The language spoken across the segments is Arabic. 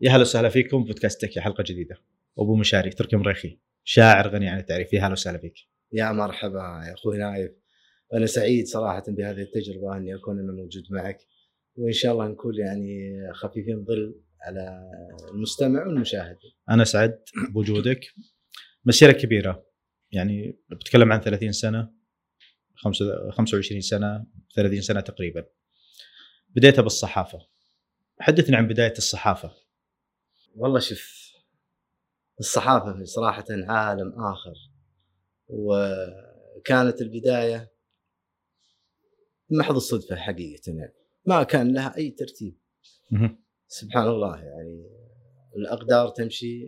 يا هلا وسهلا فيكم بودكاست حلقة جديدة. أبو مشاري تركي مريخي شاعر غني عن التعريف. يا هلا وسهلا فيك. يا مرحبا يا أخوي نايف. أنا سعيد صراحة بهذه التجربة أني أكون أنا موجود معك. وإن شاء الله نكون يعني خفيفين ظل على المستمع والمشاهد. أنا سعد بوجودك. مسيرة كبيرة. يعني بتكلم عن 30 سنة 25 سنة 30 سنة تقريبا. بديتها بالصحافة. حدثنا عن بداية الصحافة. والله شوف الصحافة صراحة عالم آخر وكانت البداية محض الصدفة حقيقة يعني ما كان لها أي ترتيب. سبحان الله يعني الأقدار تمشي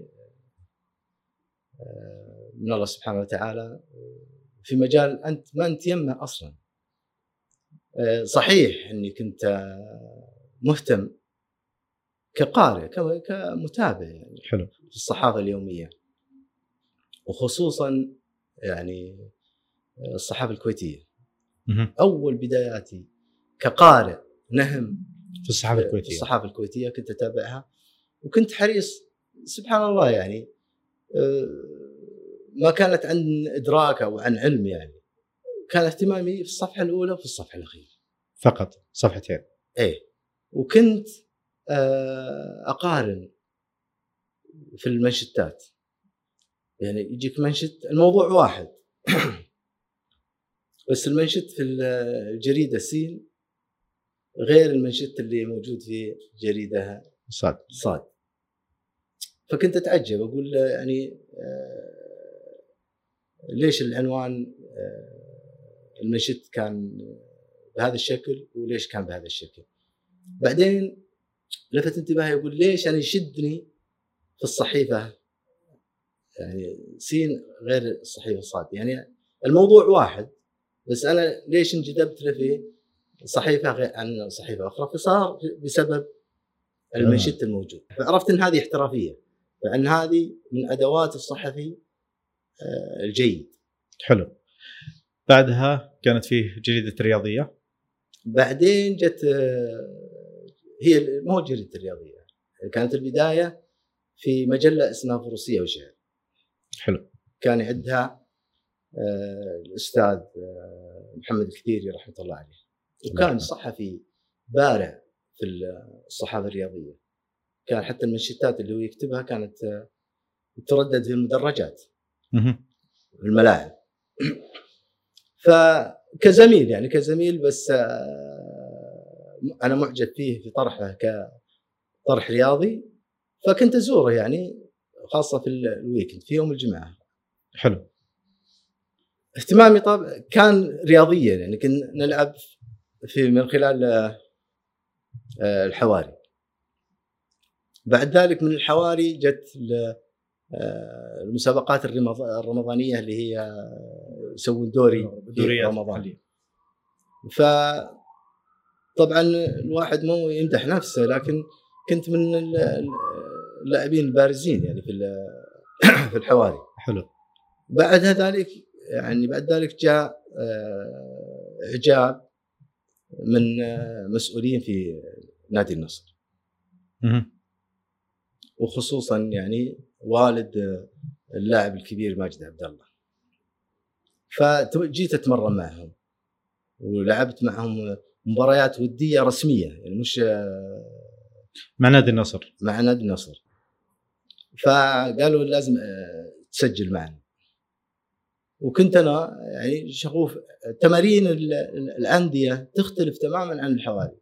من الله سبحانه وتعالى في مجال أنت ما أنت يمه أصلا. آه، صحيح إني كنت مهتم كقارئ كمتابع يعني حلو. في الصحافة اليومية. وخصوصا يعني الصحافة الكويتية. أول بداياتي كقارئ نهم في الصحافة الكويتية. الصحافة الكويتية كنت أتابعها. وكنت حريص سبحان الله يعني آه، ما كانت عن إدراك أو عن علم يعني. كان اهتمامي في الصفحة الأولى وفي الصفحة الأخيرة. فقط صفحتين. إيه. وكنت آه، أقارن في المنشتات يعني يجيك منشت الموضوع واحد. بس المنشت في الجريده سين غير المنشت اللي موجود في جريدة صاد. صاد. فكنت أتعجب أقول يعني آه، ليش العنوان آه، المنشت كان بهذا الشكل وليش كان بهذا الشكل؟ بعدين لفت انتباهي يقول ليش أنا يشدني في الصحيفة؟ يعني سين غير الصحيفة صاد يعني الموضوع واحد بس أنا ليش انجذبت له في صحيفة غير عن صحيفة أخرى؟ فصار بسبب المنشد الموجود. فعرفت إن هذه احترافية فإن هذه من أدوات الصحفي آه، الجيد. حلو. بعدها كانت فيه جريدة رياضية. بعدين جت آه، هي مو جريدة الرياضية كانت البداية في مجلة اسمها فروسية وشعر حلو. كان يعدها آه، الأستاذ محمد الكثيري رحمة الله عليه. وكان صحفي بارع في الصحافة الرياضية. كان حتى المنشطات اللي هو يكتبها كانت تردد في المدرجات. في الملاعب. فكزميل يعني كزميل بس آه، أنا معجب فيه في طرحه كطرح رياضي فكنت أزوره يعني خاصة في الويكند في يوم الجمعة. حلو. اهتمامي طبعا كان رياضيا يعني كنا نلعب في من خلال آه، الحواري. بعد ذلك من الحواري جت آه، المسابقات الرمضانية اللي هي يسوون دوري في رمضان. طبعا الواحد مو يمدح نفسه لكن كنت من اللاعبين البارزين يعني في في الحواري. حلو. بعد ذلك يعني بعد ذلك جاء آه، إعجاب من مسؤولين في نادي النصر. وخصوصا يعني والد اللاعب الكبير ماجد عبد الله. فجيت أتمرن معهم ولعبت معهم مباريات ودية رسمية يعني مش مع نادي النصر. مع نادي النصر. فقالوا لازم تسجل معنا. وكنت أنا يعني شغوف تمارين الأندية تختلف تماما عن الحوالي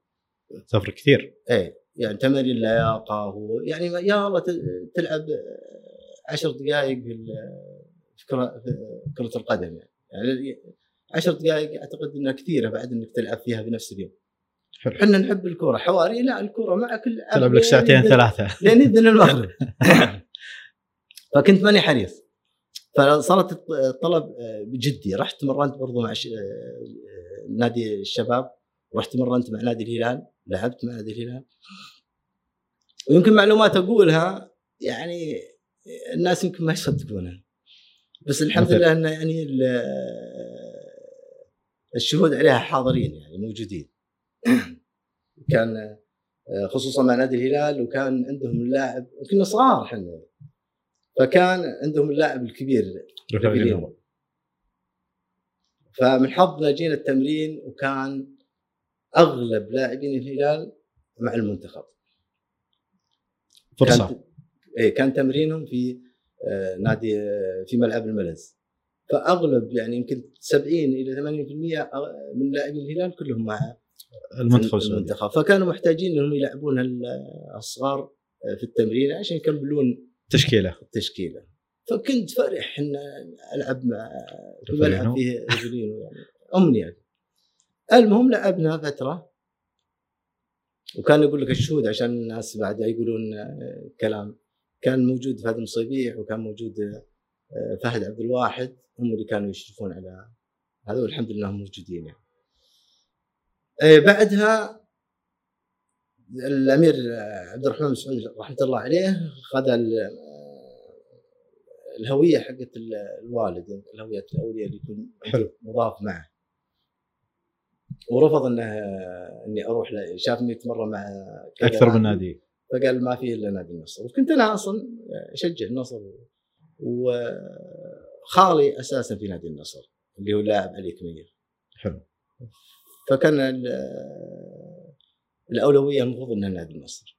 تفرق كثير. إيه يعني تمارين اللياقة يعني يا الله تلعب عشر دقائق في كرة القدم يعني. يعني عشر دقائق أعتقد إنها كثيرة بعد إنك تلعب فيها في نفس اليوم إحنا نحب الكورة. حواري لا الكورة معك تلعب لك ساعتين ثلاثة. لين يدن المغرب. فكنت ماني حريص. فصارت الطلب آه، بجدي. رحت مرنت برضو مع آه، نادي الشباب. رحت مرنت مع نادي الهلال. لعبت مع نادي الهلال. ويمكن معلومات أقولها يعني الناس يمكن ما يصدقونها. بس الحمد لله انه يعني الشهود عليها حاضرين يعني موجودين. كان آه، خصوصا مع نادي الهلال وكان عندهم اللاعب كنا صغار إحنا فكان عندهم اللاعب الكبير فمن حظنا جينا التمرين وكان أغلب لاعبين الهلال مع المنتخب. فرصة. كان إيه كان تمرينهم في آه، نادي آه، في ملعب الملز. فأغلب يعني يمكن 70 إلى 80% من لاعبين الهلال كلهم مع المنتخب المنتخب. فكانوا محتاجين إنهم يلعبون الصغار في التمرين عشان يكملون تشكيلة. التشكيلة. فكنت فرح إن ألعب مع في ملعب فيه يعني أمنية. المهم لعبنا فترة وكان يقول لك الشهود عشان الناس بعد يقولون كلام. كان موجود فهد المصيبيح وكان موجود فهد عبد الواحد هم اللي كانوا يشرفون على هذا والحمد لله موجودين يعني. إيه، بعدها الأمير عبد الرحمن بن سعود رحمة الله عليه خذ الهوية حقت الوالد يعني الهوية الأولية اللي يكون حلو. مضاف معه ورفض إنه إني أروح شافني اتمرن مع أكثر من نادي فقال ما في إلا نادي النصر وكنت أنا أصلا أشجع النصر وخالي أساسا في نادي النصر اللي هو اللاعب علي كمير. حلو. فكان الأولوية المفروض إنها نادي النصر.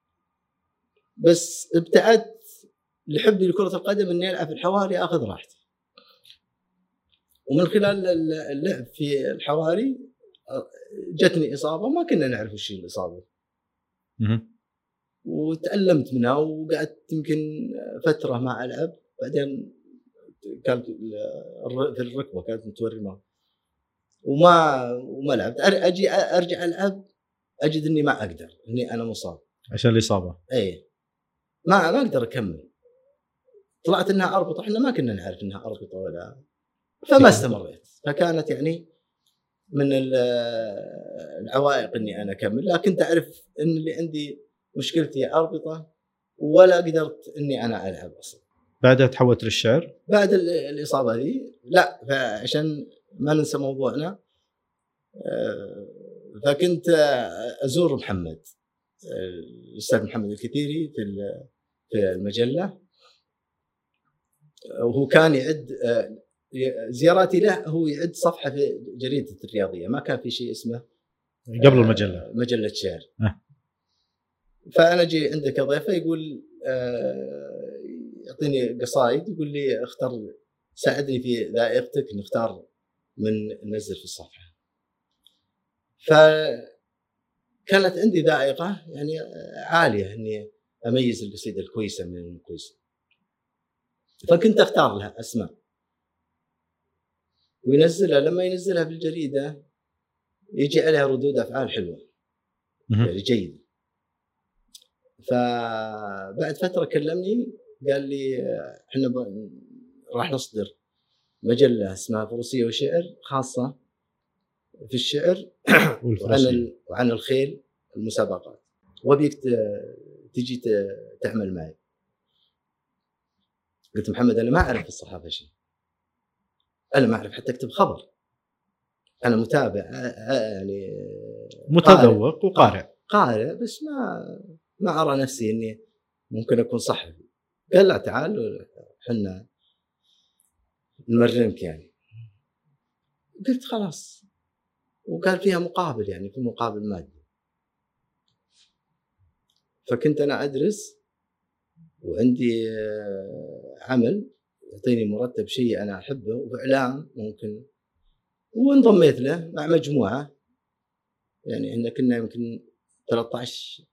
بس ابتعدت لحبي لكرة القدم إني ألعب في الحواري أخذ راحتي. ومن خلال اللعب في الحواري جتني إصابة ما كنا نعرف وش الإصابة. وتألمت منها وقعدت يمكن فترة ما ألعب. بعدين كانت في الركبة كانت متورمه وما وما لعبت. أجي أرجع ألعب أجد إني ما أقدر إني أنا مصاب. عشان الإصابة. اي ما ما أقدر أكمل. طلعت إنها اربطه إحنا ما كنا نعرف إنها اربطه ولا فما استمريت. فكانت يعني من العوائق إني أنا أكمل. لكن تعرف إن اللي عندي مشكلتي اربطه ولا قدرت إني أنا ألعب أصلا. بعدها تحولت للشعر؟ بعد الإصابة دي لا فعشان ما ننسى موضوعنا آه، فكنت أزور محمد الاستاذ محمد الكثيري في في المجلة. وهو كان يعد آه، زياراتي له هو يعد صفحة في جريدة الرياضية. ما كان في شيء اسمه قبل المجلة. آه، مجلة شعر. أه. فأنا أجي عنده كضيفه يقول يعطيني قصائد يقول لي اختر ساعدني في ذائقتك نختار من ننزل في الصفحة. فكانت عندي ذائقة يعني عالية إني أميز القصيدة الكويسة من الكويسة. فكنت أختار لها أسماء. وينزلها لما ينزلها في الجريدة يجي عليها ردود أفعال حلوة. يعني جيدة. فبعد فترة كلمني قال لي إحنا راح نصدر مجلة اسمها فروسية وشعر خاصة في الشعر وعن وعن الخيل المسابقات. وأبيك تجي تعمل معي. قلت محمد أنا ما أعرف في الصحافة شيء. أنا ما أعرف حتى أكتب خبر. أنا متابع يعني متذوق وقارئ. قارئ بس ما ما أرى نفسي إني ممكن أكون صحفي. قال لا تعال إحنا نمرنك يعني. قلت خلاص. وقال فيها مقابل يعني في مقابل مادي. فكنت أنا أدرس وعندي آه، عمل يعطيني مرتب شيء أنا أحبه وإعلام ممكن. وانضميت له مع مجموعة. يعني إحنا كنا يمكن 13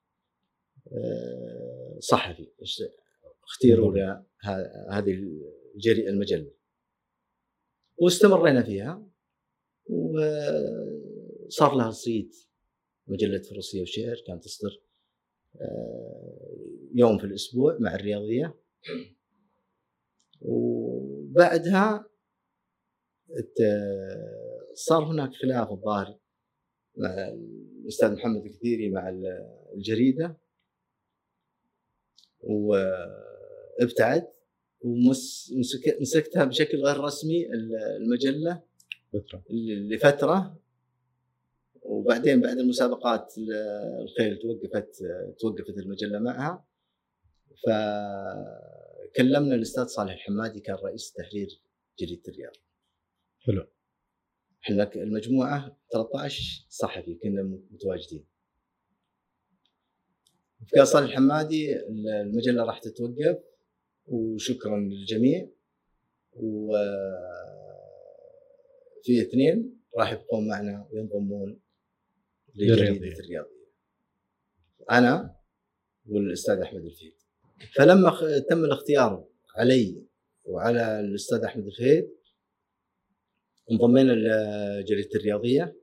آه، صحفي. اختيروا هذه المجلة. واستمرينا فيها وصار لها صيت مجلة فروسية وشعر كانت تصدر آه، يوم في الأسبوع مع الرياضية. وبعدها صار هناك خلاف الظاهر مع الأستاذ محمد الكثيري مع الجريدة. وابتعد ومسكتها بشكل غير رسمي المجلة فترة. لفترة. وبعدين بعد المسابقات الخيل توقفت توقفت المجلة معها. فكلمنا الأستاذ صالح الحمادي كان رئيس تحرير جريدة الرياض. حلو. إحنا المجموعة 13 صحفي كنا متواجدين. قال صالح الحمادي المجلة راح تتوقف. وشكرا للجميع. و في اثنين راح يبقون معنا وينضمون لجريدة الرياضية. أنا والأستاذ أحمد الفهيد فلما تم الاختيار علي وعلى الأستاذ أحمد الفهيد انضمينا لجريدة الرياضية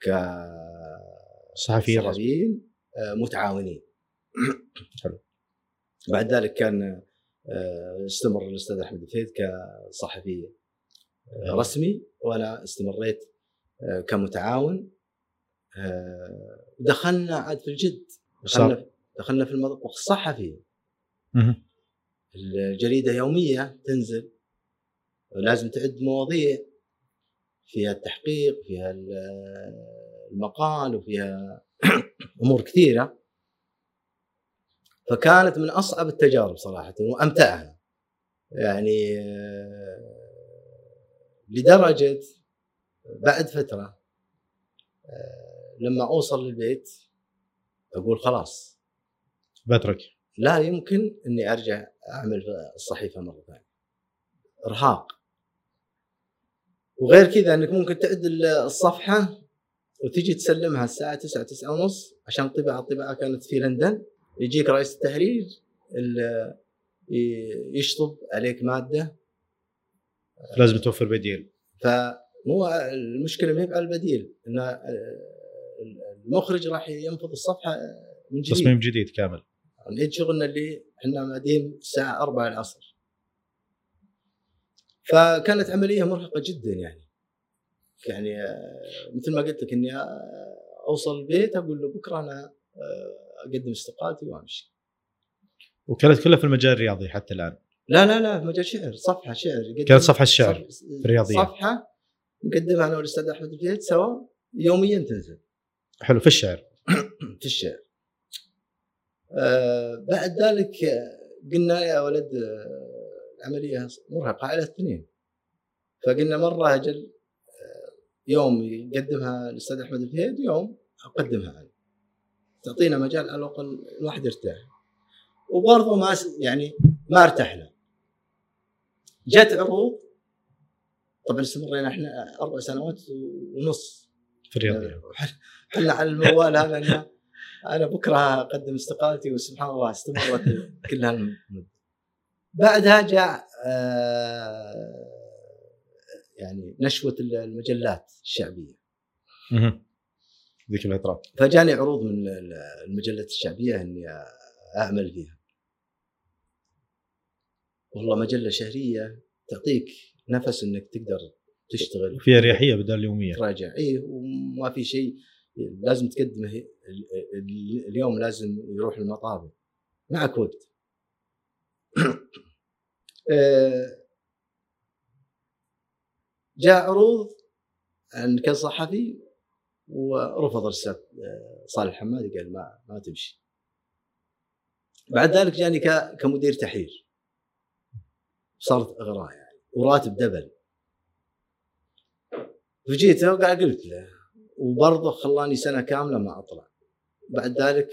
ك صحفيين. صحفيين آه، متعاونين. حلو. بعد ذلك كان آه، استمر الأستاذ أحمد الفهيد كصحفي آه، رسمي وأنا استمريت كمتعاون. دخلنا عاد في الجد. دخلنا دخلنا في المطبخ الصحفي. الجريدة يومية تنزل. لازم تعد مواضيع. فيها التحقيق فيها المقال وفيها أمور كثيرة. فكانت من أصعب التجارب صراحة وأمتعها. يعني لدرجة بعد فترة لما أوصل للبيت أقول خلاص. بترك لا يمكن إني أرجع أعمل الصحيفة مرة ثانية. إرهاق. وغير كذا إنك ممكن تعد الصفحة وتجي تسلمها الساعة 9 9 ونص عشان الطباعه الطباعه كانت في لندن. يجيك رئيس التحرير يشطب عليك مادة. لازم توفر بديل. فمو المشكلة ما هي على البديل إن المخرج راح ينفض الصفحة من جديد. تصميم جديد كامل. نعيد شغلنا اللي إحنا بادين الساعة 4 العصر. فكانت عملية مرهقة جدا يعني. يعني مثل ما قلت لك إني أوصل البيت أقول له بكرة أنا آه، أقدم استقالتي وأمشي. وكانت كلها في المجال الرياضي حتى الآن. لا لا لا في مجال شعر صفحة شعر كانت صفحة الشعر الرياضية صفحة نقدمها أنا والأستاذ أحمد الفيت سوا يوميا تنزل. حلو في الشعر. في الشعر. آه بعد ذلك قلنا يا ولد العملية مرهقة على الاثنين. فقلنا مرة أجل يوم يقدمها الأستاذ أحمد الفهيد ويوم أقدمها أنا تعطينا مجال على الأقل الواحد يرتاح. وبرضه ما يعني ما ارتحنا. جت عروض طبعا استمرينا إحنا أربع سنوات ونص. في الرياضية. حنا على الموال هذا أنا أنا بكرة أقدم استقالتي وسبحان الله استمرت كل هالمدة. بعدها جاء آه يعني نشوة المجلات الشعبية. ذيك الفترة. فجاني عروض من المجلات الشعبية إني أعمل فيها. والله مجلة شهرية تعطيك نفس إنك تقدر تشتغل. فيها اريحيه بدل اليوميه تراجع. اي وما في شيء لازم تقدمه. اليوم لازم يروح المطابع معك وقت. آه، جاء عروض عن كصحفي ورفض الاستاذ آه، صالح الحمادي قال ما ما تمشي. بعد ذلك جاني كمدير تحرير. صارت إغراء يعني وراتب دبل. فجيته وقاعد قلت له وبرضه خلاني سنة كاملة ما أطلع. بعد ذلك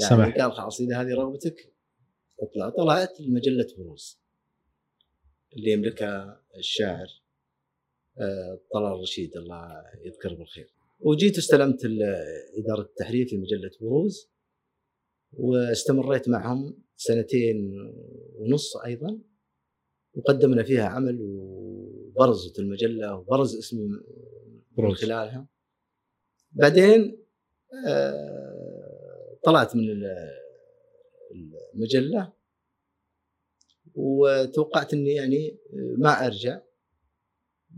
يعني سمح. قال خلاص إذا هذه رغبتك اطلع. طلعت لمجلة بروز اللي يملكها الشاعر آه، طلال رشيد الله يذكره بالخير. وجيت استلمت إدارة التحرير في مجلة بروز واستمريت معهم سنتين ونص أيضا وقدمنا فيها عمل وبرزت المجلة وبرز اسمي من خلالها. بعدين آه، طلعت من المجلة وتوقعت إني يعني ما أرجع.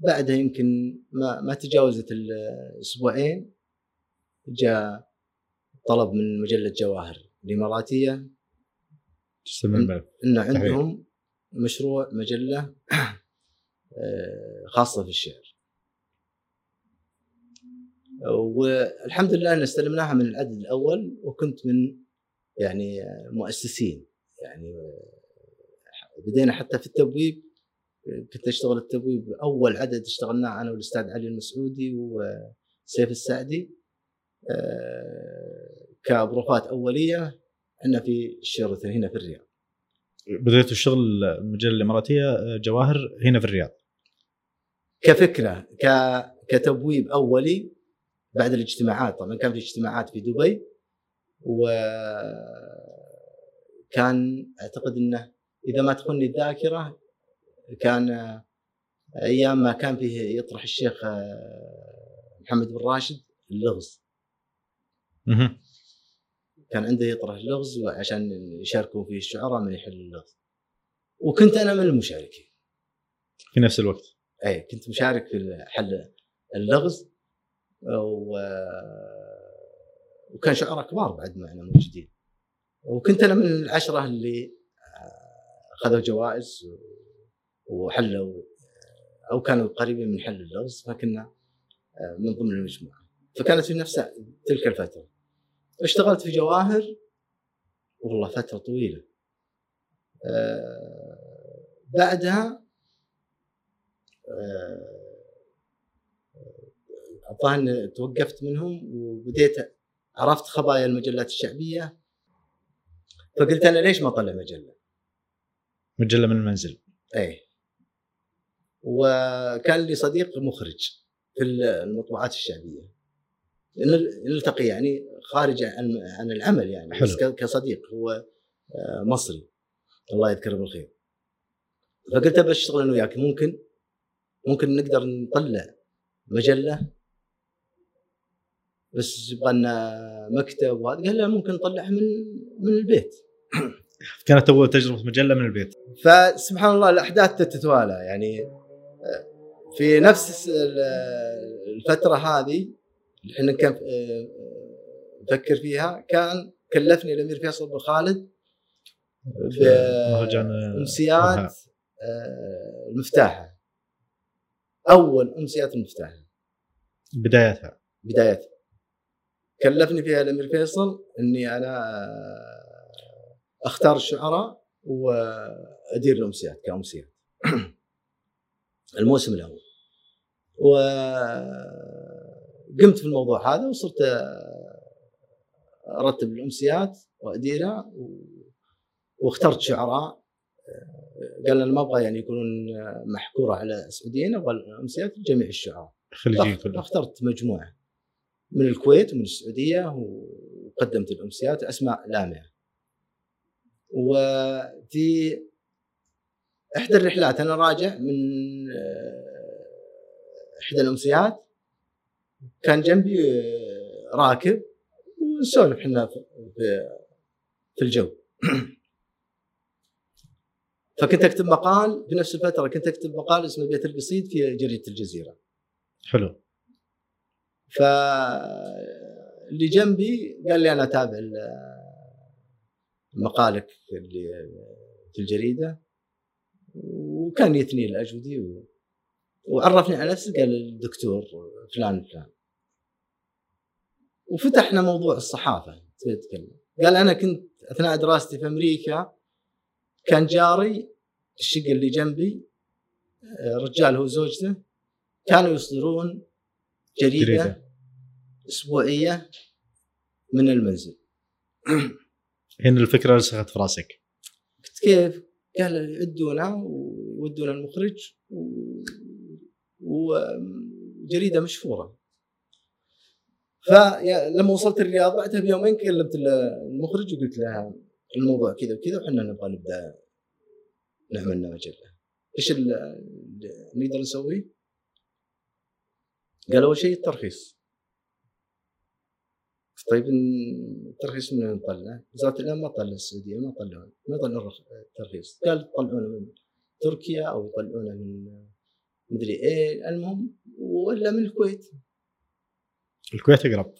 بعدها يمكن ما ما تجاوزت الأسبوعين جاء طلب من مجلة جواهر الإماراتية. تستمر إن عندهم مشروع مجلة آه، خاصة في الشعر. والحمد لله أن استلمناها من العدد الأول وكنت من يعني مؤسسين يعني بدينا حتى في التبويب. كنت اشتغل التبويب اول عدد اشتغلناه أنا والأستاذ علي المسعودي وسيف السعدي. آه، كبروفات أولية إحنا في الشيراتون هنا في الرياض. بديتوا الشغل المجله الإماراتية جواهر هنا في الرياض. كفكرة ك كتبويب أولي بعد الاجتماعات. طبعا كان في اجتماعات في دبي وكان أعتقد إنه إذا ما تخني الذاكرة كان أيام ما كان فيه يطرح الشيخ محمد بن راشد اللغز. كان عنده يطرح اللغز عشان يشاركوا فيه الشعراء من يحل اللغز. وكنت أنا من المشاركين. في نفس الوقت. أي كنت مشارك في حل اللغز و... وكان شعراء كبار بعد معنا موجودين. وكنت أنا من العشرة اللي أخذوا جوائز وحلوا أو كانوا قريبين من حل اللغز فكنا من ضمن المجموعة. فكانت في نفس تلك الفترة. اشتغلت في جواهر والله فترة طويلة. بعدها الظاهر توقفت منهم وبديت عرفت خبايا المجلات الشعبية. فقلت أنا ليش ما أطلع مجلة؟ مجلة من المنزل. إيه. وكان لي صديق مخرج في المطبوعات الشعبية. نلتقي يعني خارج عن عن العمل يعني حلو. بس كصديق هو مصري. الله يذكره بالخير. فقلت بشتغل أنا وياك ممكن؟ ممكن نقدر نطلع مجلة؟ بس يبغى لنا مكتب وهذا. قال لا ممكن نطلعها من من البيت. كانت أول تجربة مجلة من البيت. فسبحان الله الأحداث تتوالى يعني. في نفس الفترة هذه اللي إحنا كان نفكر فيها كان كلفني الأمير فيصل بن خالد بامسيات المفتاحه أول أمسيات المفتاحه بدايتها. بدايتها. كلفني فيها الأمير فيصل إني أنا أختار الشعراء وأدير الأمسيات كأمسيات. الموسم الأول. وقمت في الموضوع هذا وصرت أرتب الأمسيات وأديرها واخترت شعراء. قال أنا ما أبغى يعني يكونون محكورة على سعوديين أبغى الأمسيات لجميع الشعراء. خليجيين كلهم. اخترت مجموعة من الكويت ومن السعودية وقدمت الأمسيات أسماء لامعة. وفي إحدى الرحلات أنا راجع من إحدى الأمسيات. كان جنبي راكب. ونسولف إحنا في الجو. فكنت أكتب مقال في نفس الفترة كنت أكتب مقال اسمه بيت القصيد في جريدة الجزيرة. حلو. فاللي جنبي قال لي أنا أتابع مقالك اللي في الجريدة. وكان يثني الأجودي و... وعرفني على نفسه قال الدكتور فلان فلان وفتحنا موضوع الصحافة تتكلم قال أنا كنت أثناء دراستي في أمريكا كان جاري الشقة اللي جنبي رجال هو وزوجته كانوا يصدرون جريدة, جريدة. أسبوعية من المنزل هنا الفكرة رسخت في راسك قلت كيف؟ قال يعدونا ويودونا المخرج. وجريدة مشهوره فلما وصلت الرياض بعدها بيومين كلمت المخرج وقلت له الموضوع كذا وكذا وحنا نبغى نبدأ نعمل لنا مجلة إيش اللي نقدر نسويه؟ قال أول شيء الترخيص طيب الترخيص من نطلع؟ وزارة الإعلام ما طلع السعودية ما طلعون ما طلعوا الترخيص. قال يطلعونه من تركيا أو يطلعونه من مدري إيه المهم ولا من الكويت. الكويت أقرب.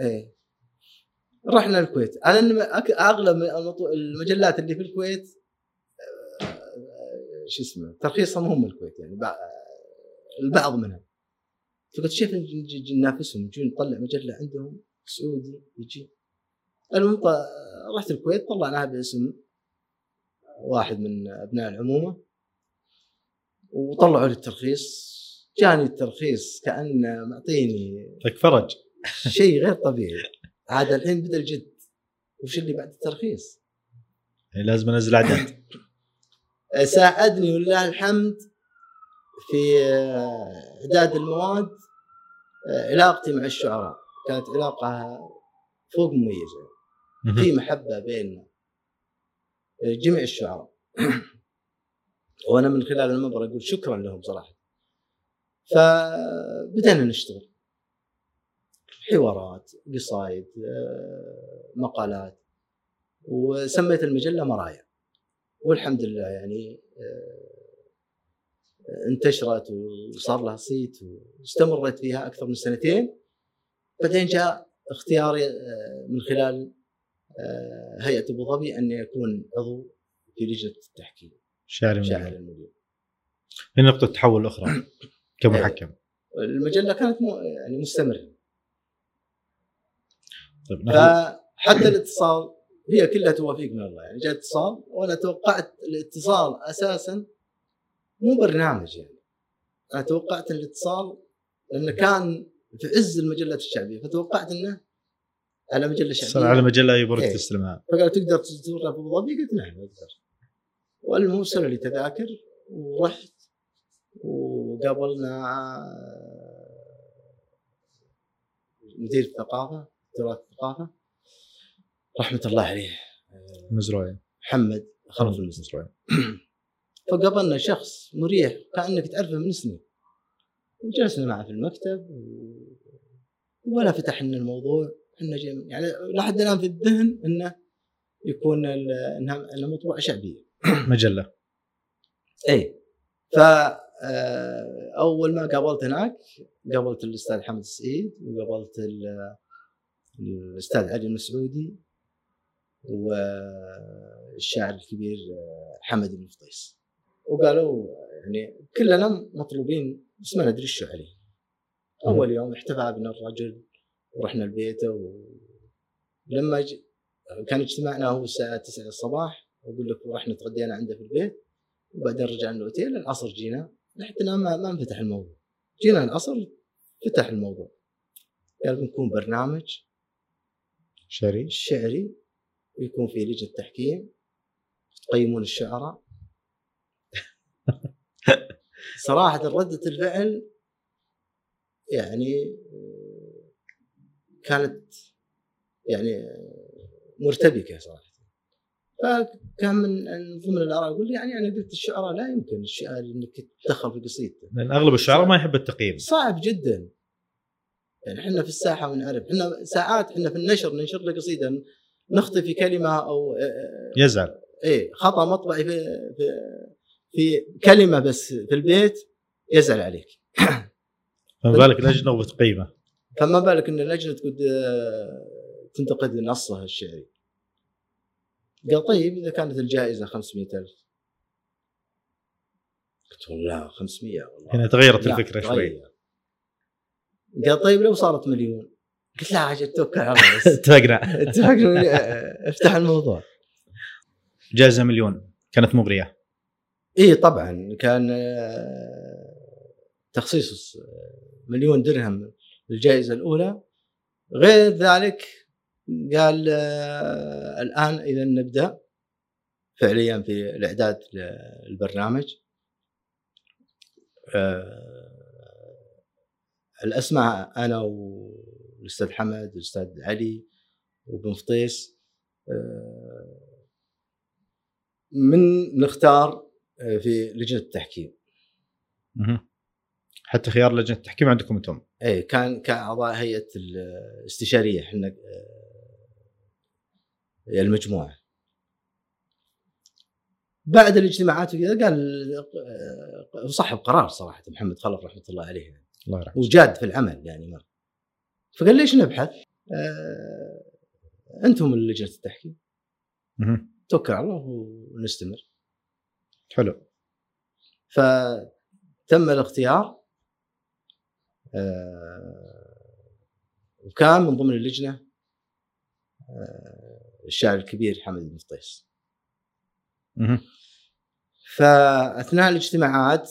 إيه. رحنا الكويت. أنا أغلب المجلات اللي في الكويت شو اسمه ترخيصها مو من الكويت يعني البعض منها فقلت شوف نجي ننافسهم نجي نطلع مجلة عندهم. سعودي يجي المهم رحت الكويت طلعناها باسم واحد من أبناء العمومة. وطلعوا لي الترخيص. جاني الترخيص كأنه معطيني لك فرج. شيء غير طبيعي. عاد الحين بدا الجد وش اللي بعد الترخيص؟ يعني لازم أنزل عدد. ساعدني ولله الحمد في آه، إعداد المواد آه، علاقتي مع الشعراء. كانت علاقة فوق مميزة. في محبة بين جميع الشعراء. وأنا من خلال المنبر أقول شكرا لهم صراحة. فبدأنا نشتغل. حوارات قصايد آه، مقالات. وسميت المجلة مرايا. والحمد لله يعني آه، انتشرت وصار لها صيت واستمرت فيها أكثر من سنتين. بعدين جاء اختياري آه، من خلال آه، هيئة أبو ظبي اني اكون عضو في لجنة التحكيم. شاعر شاعر المدير. هنا نقطة تحول أخرى كمحكم. المجلة كانت م- يعني مستمرة. طيب ناخذ فحتى الاتصال هي كلها توافيق من الله. يعني جاء اتصال وأنا توقعت الاتصال أساسا مو برنامج يعني. أنا توقعت الاتصال لأنه كان في عز المجلات الشعبية. فتوقعت إنه على مجلة صار شعبيه على مجلة يبغى إيه. تستلمها فقالوا تقدر تزورنا في أبو ظبي؟ قلت نعم أقدر. والمهم ارسلوا لي تذاكر ورحت وقابلنا مدير الثقافة دكتوراه الثقافة. رحمة الله عليه. مزروعين محمد خلف المسلم. مزروعين فقابلنا شخص مريح كأنك تعرفه من سنين. وجلسنا معه في المكتب و... ولا فتح لنا الموضوع. إحنا يعني لحد الآن في الذهن إنه يكون ال- إنها مطبوعه شعبية. مجلة. اي ف آه، أول ما قابلت هناك قابلت الأستاذ حمد السعيد وقابلت ال- الأستاذ علي المسعودي والشاعر الكبير آه، حمد بن فطيس وقالوا يعني كلنا مطلوبين بس ما ندري شو عليه. أول يوم احتفى بنا الرجل ورحنا لبيته ولما ج... كان اجتماعنا هو الساعة 9 الصباح أقول لك رحنا تغدينا عنده في البيت وبعدين رجعنا الاوتيل العصر جينا الآن ما, ما انفتح الموضوع. جينا العصر فتح الموضوع. قال بنكون برنامج شعري. شعري ويكون في لجنة تحكيم تقيمون الشعراء صراحة ردة الفعل يعني آه، كانت يعني آه، مرتبكة صراحة. فكان من من ضمن الآراء يقول يعني أنا قلت الشعراء لا يمكن الشعر إنك تدخل في قصيدته. لأن أغلب الشعراء ما يحب التقييم. صعب جدا. يعني إحنا في الساحة ونعرف. إحنا ساعات إحنا في النشر ننشر لك قصيدة نخطي في كلمة أو آه، يزعل. إيه خطأ مطبعي في في في كلمة بس في البيت يزعل عليك. فما بالك لجنة وبتقيمه فما بالك إن اللجنه تقول تنتقد نصها الشعري. قال طيب إذا كانت الجائزة 500000 قلت لا 500 والله. هنا تغيرت الفكرة شوي. قال طيب لو صارت مليون. قلت لا عجل توكل على الله بس. اتفقنا اتفقنا افتح الموضوع. جائزة مليون. كانت مغرية. اي طبعا كان آه، تخصيص مليون درهم للجائزة الأولى. غير ذلك قال آه، الآن إذا نبدأ فعليا في الإعداد للبرنامج. آه، الأسماء أنا والأستاذ حمد والاستاذ علي وبن فطيس. آه، من نختار آه، في لجنة التحكيم مهم. حتى خيار لجنة التحكيم عندكم أنتم اي كان كأعضاء هيئة الاستشارية إحنا آه، المجموعة بعد الاجتماعات وكذا قال آه، صاحب قرار صراحة محمد خلف رحمة الله عليه يعني. الله يرحمه وجاد في العمل يعني ما فقال ليش نبحث؟ آه، أنتم لجنة التحكيم. توكل على الله ونستمر حلو فتم الاختيار آه، وكان من ضمن اللجنة آه، الشاعر الكبير حمد بن طيس مهم. فأثناء الاجتماعات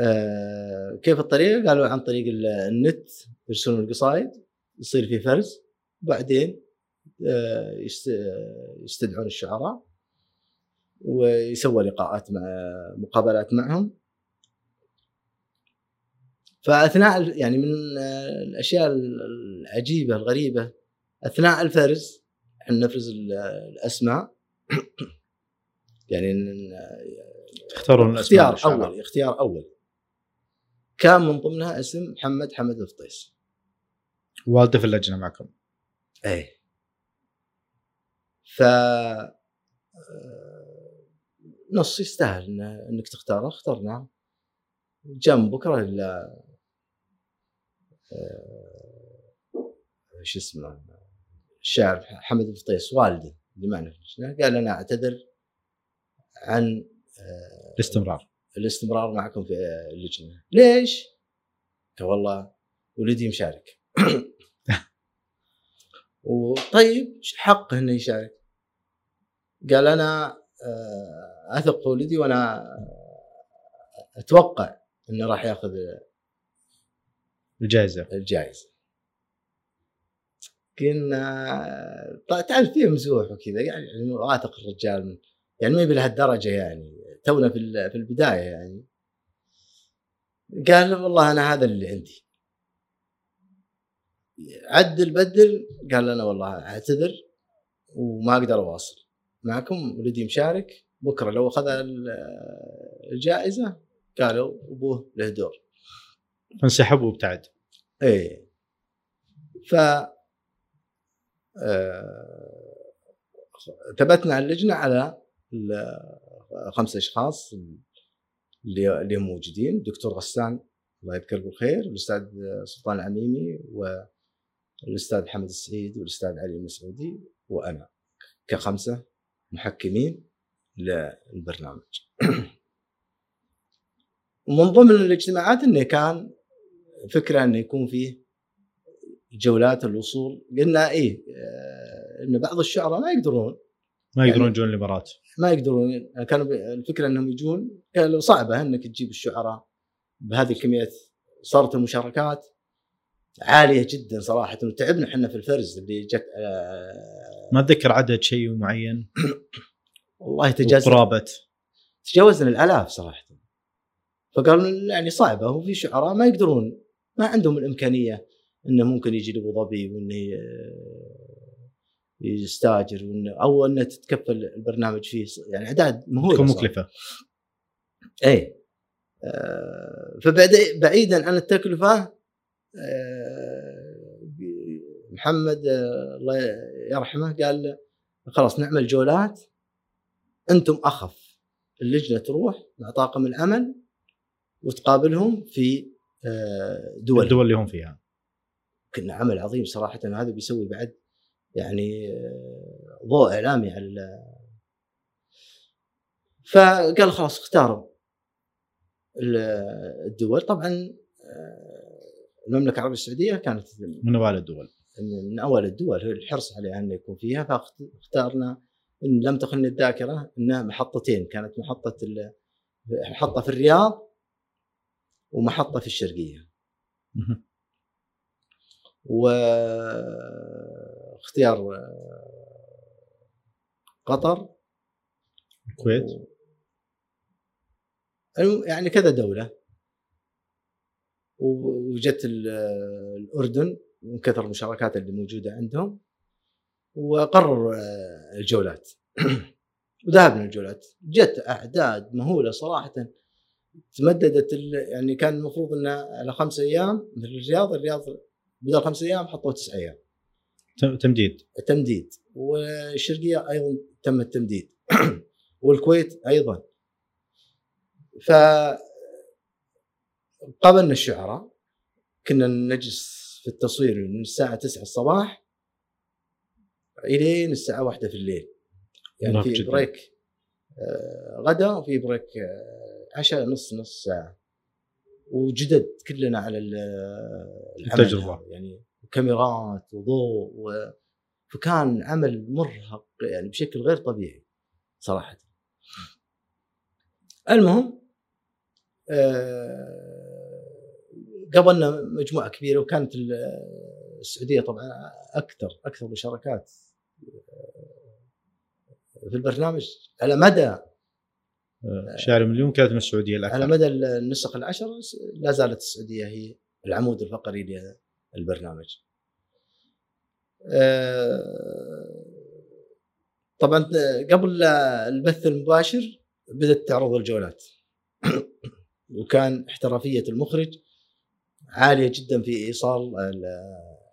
آه، كيف الطريقة؟ قالوا عن طريق ال- النت يرسلون القصائد يصير في فرز وبعدين يست- يستدعون الشعراء ويسوى لقاءات مع مقابلات معهم. فأثناء يعني من آه، الأشياء العجيبة الغريبة أثناء الفرز إحنا نفرز ال- الأسماء. يعني ن- تختارون الأسماء اختيار. أول اختيار أول. كان من ضمنها اسم محمد حمد الفطيس. والدة في اللجنة معكم. إيه. ف آه، نص يستاهل إنك تختاره اخترناه جاء من بكرة إلا آه، شو اسمه الشاعر حمد الفطيس والدي اللي معنا في اللجنة، قال أنا أعتذر عن آه، الاستمرار. الاستمرار معكم في اللجنة. ليش؟ قال والله ولدي مشارك. وطيب حقه إنه يشارك؟ قال أنا آه، أثق في ولدي وأنا أتوقع إنه راح يأخذ الجائزة. الجائزة. كنا طيب تعرف فيه مزوح وكذا يعني واثق الرجال يعني ما بلهالدرجه يعني تونا في في البداية يعني. قال والله أنا هذا اللي عندي. عدل بدل قال أنا والله أعتذر وما أقدر أواصل. معكم ولدي مشارك. بكرة لو أخذ ال- الجائزة قالوا أبوه له دور. فانسحب وابتعد. إيه ف آه، ثبتنا على اللجنة على ال- خمس أشخاص اللي اللي هم موجودين. الدكتور غسان الله يذكره بالخير والأستاذ سلطان العميمي والأستاذ حمد السعيد والأستاذ علي المسعودي وأنا كخمسة محكمين. للبرنامج. ومن ضمن الاجتماعات إنه كان فكرة إنه يكون فيه جولات الوصول. قلنا إيه آه، ان بعض الشعراء ما يقدرون. ما يقدرون يعني- يجون الإمارات. ما يقدرون. كانوا الفكرة إنهم يجون. صعبة إنك تجيب الشعراء بهذه الكمية. صارت المشاركات عالية جدا صراحة. وتعبنا إحنا في الفرز اللي جت آه، ما أتذكر عدد شيء معين. والله تجاوزنا قرابه تجاوزنا الألاف صراحة. فقالوا يعني صعبة وفي شعراء ما يقدرون ما عندهم الإمكانية إنه ممكن يجي لأبو ظبي وإنه يستاجر وانه أو إنه تتكفل البرنامج فيه. يعني أعداد مهولة تكون. مكلفة. إيه. آه، فبعد بعيدا عن التكلفة آه، محمد آه، الله يرحمه قال خلاص نعمل جولات. أنتم اخف. اللجنة تروح مع طاقم العمل وتقابلهم في آه، دول. الدول اللي هم فيها. كنا عمل عظيم صراحة هذا بيسوي بعد يعني آه، ضوء إعلامي على ال- فقال خلاص اختاروا ال- الدول. طبعا آه، المملكة العربية السعودية كانت من أوائل الدول. من اول الدول الحرص عليها إنه يكون فيها فاختارنا إن لم تخني الذاكرة إنها محطتين كانت محطة محطة في الرياض ومحطة في الشرقية. واختيار قطر. الكويت. يعني كذا دولة. وجت ال- الأردن من كثر المشاركات اللي موجودة عندهم. وقرروا آه، الجولات. وذهبنا الجولات. جت أعداد مهولة صراحة. تمددت يعني كان المفروض انها على خمس أيام مثل الرياض الرياض بدل خمس أيام حطوا تسع أيام. تم- تمديد. تمديد والشرقية أيضا تم التمديد. والكويت أيضا. ف قابلنا الشعراء. كنا نجلس في التصوير من الساعة 9 الصباح. إلين الساعة 1 في الليل. يعني مرهق في جداً. break آه، غدا وفي break آه، عشاء نص نص ساعة. وجدد كلنا على ال- العمل. التجربة. هذا، يعني كاميرات وضوء و... فكان عمل مرهق يعني بشكل غير طبيعي صراحة. المهم آه، قابلنا مجموعة كبيرة وكانت ال- السعودية طبعا أكثر أكثر مشاركات. آه، في البرنامج على مدى آه، شارع مليون كانت من السعودية على الاكثر مدى النسخ العشر لا زالت السعودية هي العمود الفقري للبرنامج. آه، طبعا قبل البث المباشر بدأت تعرض الجولات. وكان احترافية المخرج عالية جدا في إيصال ال-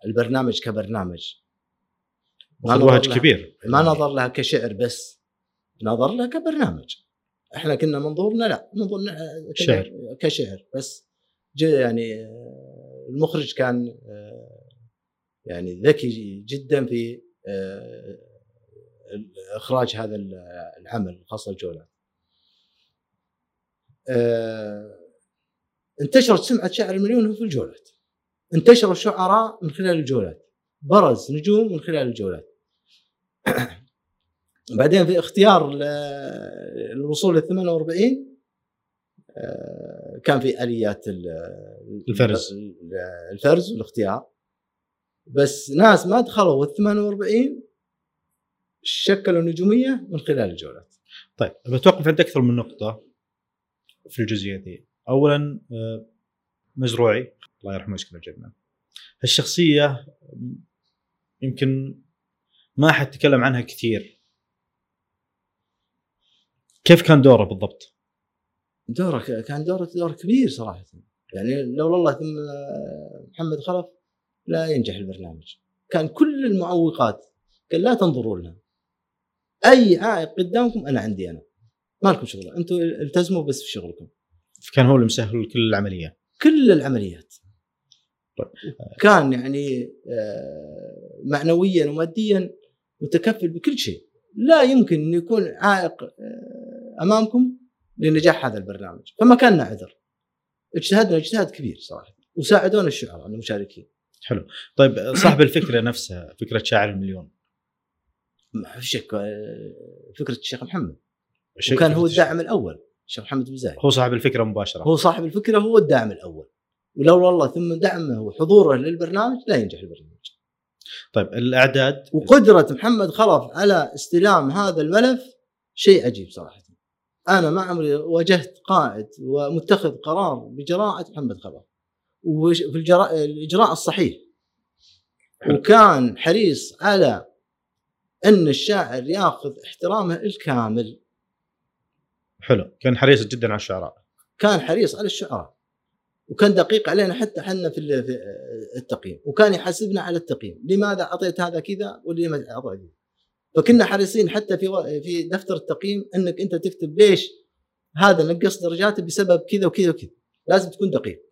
البرنامج كبرنامج. وهج لها- كبير. ما نظر لها كشعر بس نظر لها كبرنامج. إحنا كنا منظورنا لا منظور كنا شعر. كشعر بس. يعني المخرج كان يعني ذكي جدا في إخراج هذا العمل خاصه الجولات آه، انتشرت سمعة شاعر المليون في الجولات. انتشروا الشعراء من خلال الجولات. برز نجوم من خلال الجولات. بعدين في اختيار الوصول لل 48 آه، كان في آليات ال- الفرز. ال- الفرز والاختيار. بس ناس ما دخلوا ال 48 شكلوا نجومية من خلال الجولات. طيب بتوقف عند أكثر من نقطة في الجزئية دي. اولا آه، مزروعي. الله يرحمه ويسكنه الجنه هالشخصية يمكن ما حد تكلم عنها كثير. كيف كان دوره بالضبط؟ دوره كان دوره دور كبير صراحة. يعني لولا الله ثم محمد خلف لا ينجح البرنامج. كان كل المعوقات قال لا تنظروا لها. أي عائق قدامكم أنا عندي أنا. ما لكم شغل. أنتم التزموا بس في شغلكم. كان هو اللي مسهل كل العملية. كل العمليات. طيب. كان يعني آه، معنويا وماديا متكفل بكل شيء. لا يمكن ان يكون عائق آه، أمامكم لنجاح هذا البرنامج. فما كان عذر. اجتهدنا اجتهاد كبير صراحة. وساعدونا الشعراء المشاركين. حلو. طيب صاحب الفكرة نفسها فكرة شاعر المليون. ما في شك آه، فكرة الشيخ محمد. وكان هو الداعم الأول الشيخ محمد بن زايد هو صاحب الفكرة مباشرة. هو صاحب الفكرة هو الداعم الأول. ولولا الله ثم دعمه وحضوره للبرنامج لا ينجح البرنامج. طيب الأعداد؟ وقدرة محمد خلف على استلام هذا الملف شيء عجيب صراحة. أنا ما عمري واجهت قائد ومتخذ قرار بجراءة محمد خلف. وفي الجراء الإجراء الصحيح. وكان حريص على أن الشاعر ياخذ احترامه الكامل. حلو. كان حريص جدا على الشعراء. كان حريص على الشعراء. وكان دقيق علينا حتى حنا في ال- في التقييم وكان يحاسبنا على التقييم. لماذا أعطيت هذا كذا ولما أعطيت؟ كذا فكنا حريصين حتى في في دفتر التقييم أنك أنت تكتب ليش هذا نقص درجاته بسبب كذا وكذا وكذا. لازم تكون دقيق.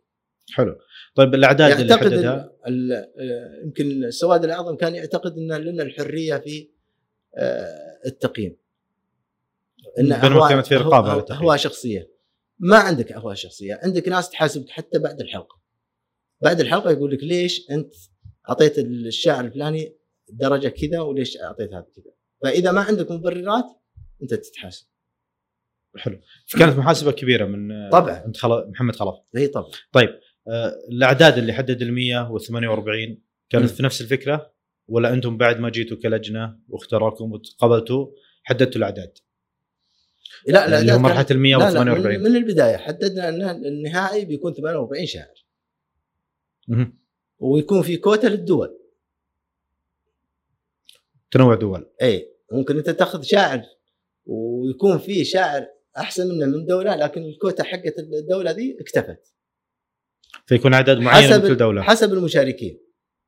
حلو. طيب الأعداد اللي حددها؟ يمكن السواد الأعظم كان يعتقد إن لنا الحرية في آه، التقييم. بينما أهواء- كانت في أهواء- التقييم. اهواء شخصية. ما عندك أهواء شخصية عندك ناس تحاسبك حتى بعد الحلقة. بعد الحلقة يقول لك ليش أنت أعطيت الشاعر الفلاني درجة كذا وليش أعطيت هذا كذا؟ فإذا ما عندك مبررات أنت تتحاسب. حلو. كانت محاسبة كبيرة من طبعاً. عند خل... محمد خلف هي طبعا. آه، الأعداد اللي حدد ال 100 وال 48 كانت مم. في نفس الفكرة ولا أنتم بعد ما جيتوا كلجنة واختاروكم وقبلتوا حددتوا الأعداد؟ لا اللي هو مرحلة ال 100 لا وال لا من, 48 من البداية حددنا أن النهائي بيكون 48 شاعر مهم. ويكون في كوتا للدول. تنوع دول. اي ممكن أنت تأخذ شاعر ويكون في شاعر أحسن منه من دولة لكن الكوتا حقت الدولة دي اكتفت. فيكون اعداد معينه من كل دولة. حسب المشاركين.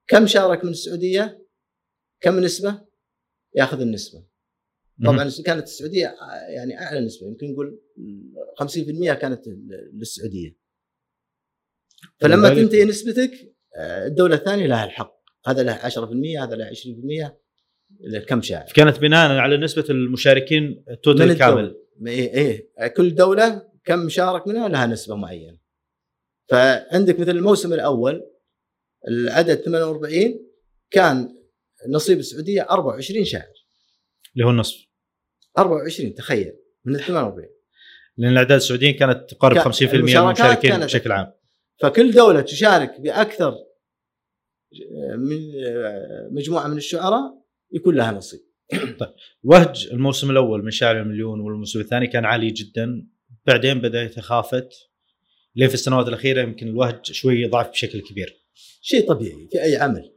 كم شارك من السعودية؟ كم نسبة؟ ياخذ النسبة. طبعا كانت السعودية يعني أعلى نسبة يمكن نقول 50% كانت للسعودية. فلما تنتهي نسبتك آه، الدولة الثانية لها الحق. هذا له 10% هذا له 20% كم شاعر. كانت بناء على نسبة المشاركين التوتال الدولة. إيه إيه. كل دولة كم شارك منها لها نسبة معينة. فعندك مثل الموسم الأول العدد 48 كان نصيب السعودية 24 شاعر. اللي هو النصف. 24 تخيل من ال 48 لأن الأعداد السعوديين كانت تقارب كان- 50% من المشاركين بشكل عام. فكل دولة تشارك بأكثر من مجموعة من الشعراء يكون لها نصيب. وهج الموسم الأول من شاعر المليون والموسم الثاني كان عالي جدا. بعدين بدأ يتخافت. لين في السنوات الأخيرة يمكن الوهج شوي ضعف بشكل كبير. شيء طبيعي في أي عمل.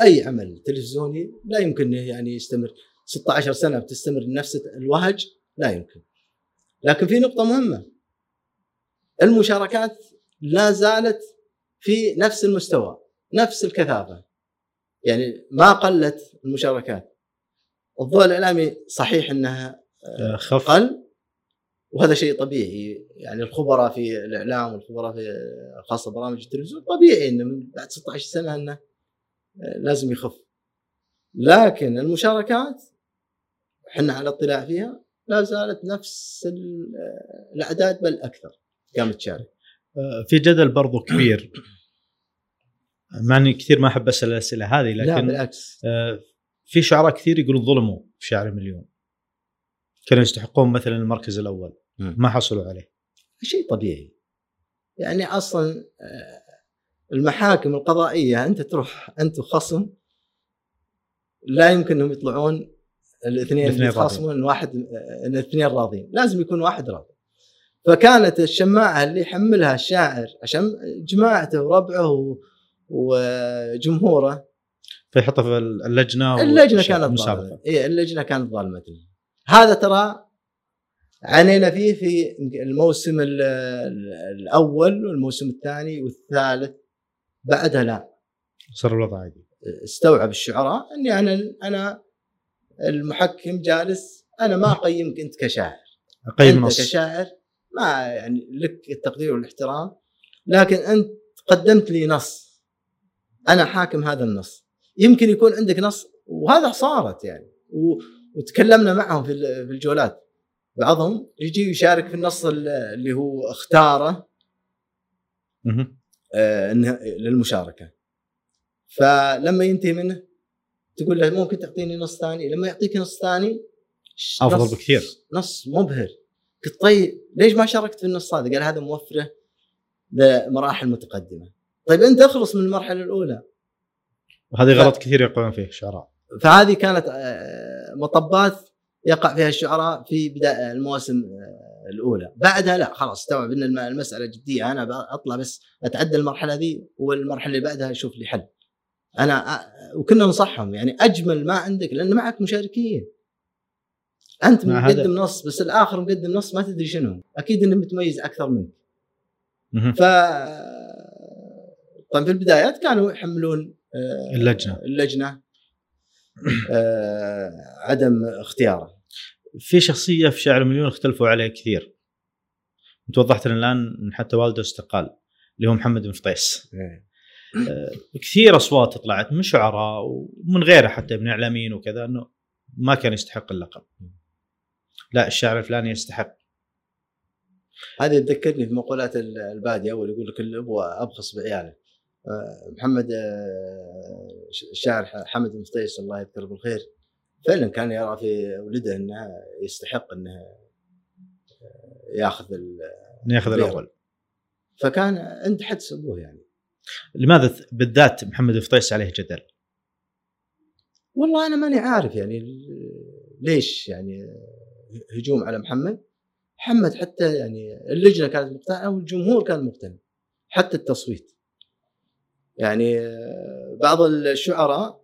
أي عمل تلفزيوني لا يمكن يعني يستمر. 16 سنة بتستمر نفس الوهج؟ لا يمكن. لكن في نقطة مهمة. المشاركات لا زالت في نفس المستوى نفس الكثافة. يعني ما قلت المشاركات. الضوء الإعلامي صحيح إنها آه، خف. قل. وهذا شيء طبيعي. يعني الخبراء في الإعلام والخبراء في خاصة برامج التلفزيون طبيعي انه من بعد 16 سنة إنه لازم يخف. لكن المشاركات إحنا على اطلاع فيها لا زالت نفس ال- الأعداد بل أكثر. قامت تشارك. آه، في جدل برضو كبير. مع اني كثير ما أحب أسأل الأسئلة هذه لا لكن بالعكس. آه، في شعراء كثير يقولون ظلموا في شاعر المليون كانوا يستحقون مثلا المركز الأول. ما حصلوا عليه. شيء طبيعي. يعني أصلا آه، المحاكم القضائية أنت تروح أنت وخصم لا يمكن أنهم يطلعون الاثنين الاثنين يتخاصمون واحد الاثنين راضين لازم يكون واحد راضي. فكانت الشماعة اللي يحملها الشاعر عشان جماعته وربعه وجمهوره. فيحطها في اللجنة اللجنة كانت ظالمة. اي اللجنة كانت ظالمة. هذا ترى عانينا فيه في الموسم ال- ال- الأول والموسم الثاني والثالث. بعدها لا. صار الوضع عادي. استوعب الشعراء إني أنا أنا المحكم جالس أنا ما أقيمك أنت كشاعر. أقيم أنت نص. كشاعر ما يعني لك التقدير والاحترام لكن أنت قدمت لي نص. أنا حاكم هذا النص. يمكن يكون عندك نص وهذا صارت يعني. و... وتكلمنا معهم في ال- في الجولات. بعضهم يجي يشارك في النص ال- اللي هو اختاره. آه، للمشاركة. فلما ينتهي منه تقول له ممكن تعطيني نص ثاني لما يعطيك نص ثاني نص- بكثير. نص مبهر قلت طيب ليش ما شاركت في النص هذا؟ قال هذا موفرة لمراحل متقدمة. طيب أنت اخلص من المرحلة الأولى وهذه غلط كثير يقعون فيه الشعراء فهذه كانت آه، مطبات يقع فيها الشعراء في بداية المواسم آه، الأولى، بعدها لا خلاص استوعب إن الم- المسألة جدية أنا أطلع بس أتعدى المرحلة ذي والمرحلة اللي بعدها أشوف لي حل. أنا وكنا ننصحهم يعني أجمل ما عندك لأن معك مشاركين. أنت مقدم نص بس الآخر مقدم نص ما تدري شنو، أكيد انه متميز أكثر منك. ف طبعا في البدايات كانوا يحملون آه، اللجنة. اللجنة آه، عدم اختياره. في شخصية في شاعر المليون اختلفوا عليه كثير. انت وضحت لنا الآن إن حتى والده استقال اللي هو محمد بن فطيس. آه، كثير أصوات طلعت من شعراء ومن غيره حتى من إعلاميين وكذا إنه ما كان يستحق اللقب. لا الشاعر الفلاني يستحق. هذه تذكرني في مقولات ال- البادية أول يقول لك الابوه أبخص بعياله. آه، محمد آه، الشاعر حمد فطيس الله يذكره بالخير فعلا كان يرى في ولده إنه يستحق إنه آه، يأخذ إنه يأخذ. الأول. فكان عند حدس ابوه يعني. لماذا بالذات محمد بن فطيس عليه جدل؟ والله أنا ماني عارف يعني ليش يعني هجوم على محمد. محمد حتى يعني اللجنة كانت مقتنعة والجمهور كان مقتنع حتى التصويت. يعني آه، بعض الشعراء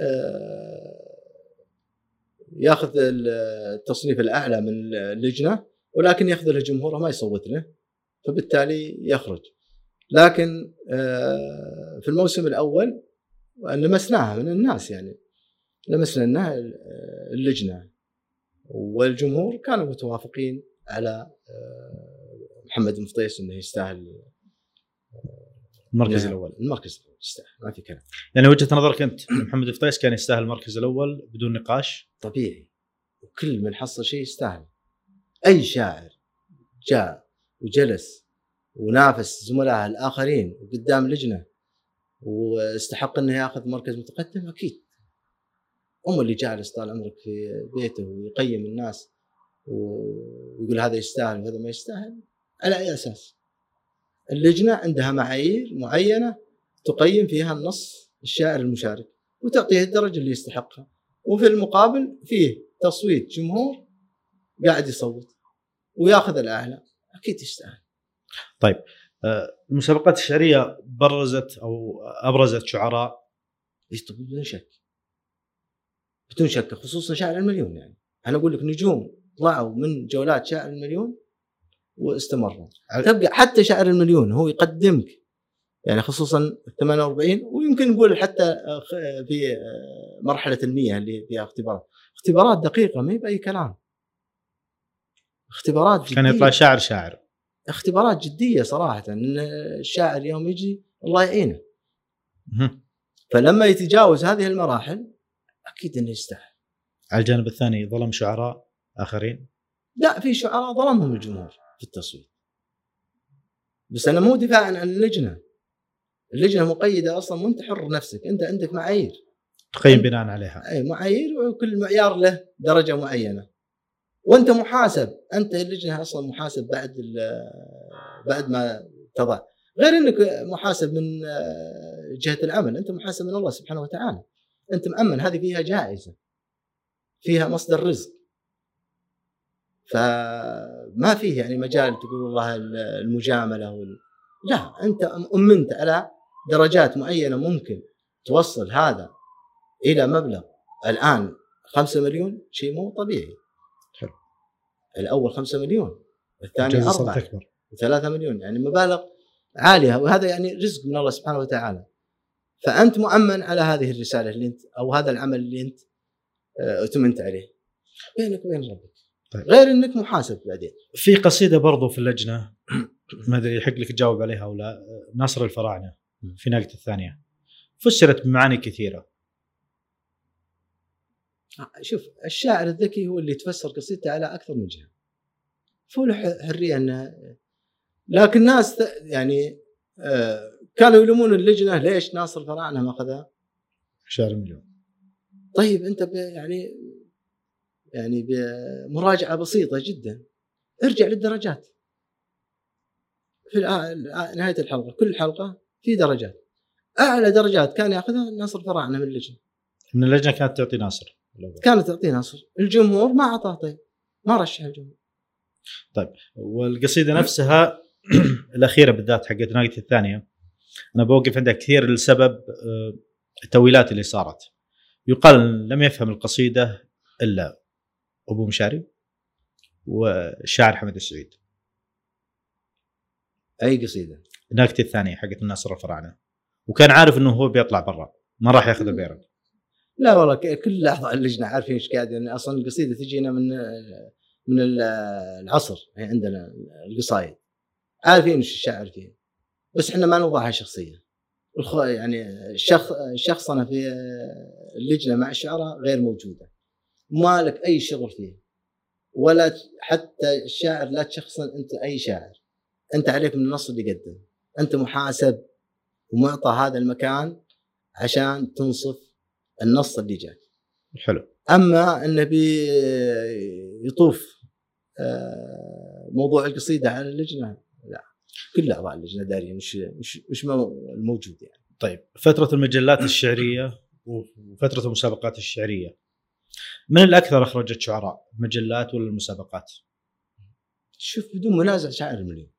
آه، ياخذ التصنيف الأعلى من اللجنة ولكن ياخذ له جمهوره ما يصوت له فبالتالي يخرج. لكن آه، في الموسم الأول لمسناها من الناس يعني. لمسنا انها اللجنة والجمهور كانوا متوافقين على آه، محمد بن فطيس إنه يستاهل المركز نعم. الأول. المركز الأول يستاهل ما في كلام. يعني وجهة نظرك أنت محمد بن فطيس كان يستاهل المركز الأول بدون نقاش؟ طبيعي. وكل من حصل شيء يستاهل. أي شاعر جاء وجلس ونافس زملائه الآخرين قدام لجنة واستحق إنه يأخذ مركز متقدم أكيد. هم اللي جالس طال عمرك في بيته ويقيم الناس ويقول هذا يستاهل وهذا ما يستاهل على أي أساس؟ اللجنة عندها معايير معينة تقيم فيها النص الشاعر المشارك وتعطيه الدرجة اللي يستحقها. وفي المقابل فيه تصويت جمهور قاعد يصوت ويأخذ الاعلى أكيد يستاهل. طيب آه، المسابقات الشعريه برزت أو أبرزت شعراء. بدون شك. بدون شك خصوصا شاعر المليون يعني. أنا أقول لك نجوم طلعوا من جولات شاعر المليون واستمروا. تبقى حتى شاعر المليون هو يقدمك. يعني خصوصا 48 ويمكن نقول حتى في مرحلة المية اللي فيها اختبارات. اختبارات دقيقة ما هي بأي كلام. اختبارات. كان يطلع شاعر شاعر. اختبارات جدية صراحة إن الشاعر يوم يجي الله يعينه. فلما يتجاوز هذه المراحل أكيد إنه يستاهل على الجانب الثاني ظلم شعراء آخرين؟ لا في شعراء ظلمهم الجمهور في التصويت. بس أنا مو دفاعا عن اللجنة. اللجنة مقيدة أصلا وانت حر نفسك أنت عندك معايير. تقيم بناء عليها. أي معايير وكل معيار له درجة معينة. وانت محاسب. انت اللجنه أصلا محاسب بعد بعد ما تضع. غير انك محاسب من جهة العمل انت محاسب من الله سبحانه وتعالى. انت مأمن. هذه فيها جائزة. فيها مصدر رزق. فما فيه يعني مجال تقول والله المجاملة وال... لا. انت أمنت على درجات معينة ممكن توصل هذا إلى مبلغ. الآن 5 مليون شيء مو طبيعي. الأول 5 مليون الثاني 4 3 مليون يعني مبالغ عالية وهذا يعني رزق من الله سبحانه وتعالى. فأنت مؤمن على هذه الرسالة اللي أنت أو هذا العمل اللي أنت اؤتمنت عليه. بينك وبين ربك. طيب. غير إنك محاسب بعدين. في قصيدة برضو في اللجنة ما أدري يحق لك تجاوب عليها أو لا ناصر الفراعنة في نقطة الثانية فسرت بمعاني كثيرة. آه، شوف الشاعر الذكي هو اللي تفسر قصيدته على أكثر من جهة. فله حرية أنه لكن الناس يعني آه، كانوا يلومون اللجنة ليش ناصر الفراعنه ما أخذها؟ شاعر مليون. طيب أنت يعني يعني بمراجعه بسيطة جدا. ارجع للدرجات. في نهاية الحلقة كل حلقة في درجات. أعلى درجات كان يأخذها ناصر فراعنه من اللجنة. من اللجنة كانت تعطي ناصر. كانت تعطي ناصر الجمهور ما أعطاه طيب. ما رشح الجمهور. طيب والقصيدة نفسها الأخيرة بالذات حقت ناقة الثانية. أنا بوقف عندها كثير لسبب آه، التويلات اللي صارت. يقال لم يفهم القصيدة إلا أبو مشاري والشاعر حمد السعيد. أي قصيدة؟ ناقتي الثانية حقت الناصر الفراعنة. وكان عارف إنه هو بيطلع برا ما راح ياخذ البيرن لا والله كل اعضاء اللجنه عارفين إيش قاعد يعني أصلا القصيدة تجينا من من العصر يعني عندنا القصايد. عارفين إيش الشاعر فيها بس إحنا ما نوضعها شخصية. يعني الشخص شخصنا في اللجنة مع الشعراء غير موجودة. ما لك أي شغل فيه. ولا حتى الشاعر لا تشخصن أنت أي شاعر. أنت عليك من النص اللي قدم. أنت محاسب ومعطى هذا المكان عشان تنصف النص اللي جاك حلو. أما انه بي يطوف آه، موضوع القصيدة على اللجنة لا. كل أعضاء اللجنة دارين مش مش مش الموجود يعني. طيب فترة المجلات الشعرية وفترة المسابقات الشعرية من الأكثر أخرجت شعراء مجلات ولا المسابقات؟ شوف بدون منازع شاعر المليون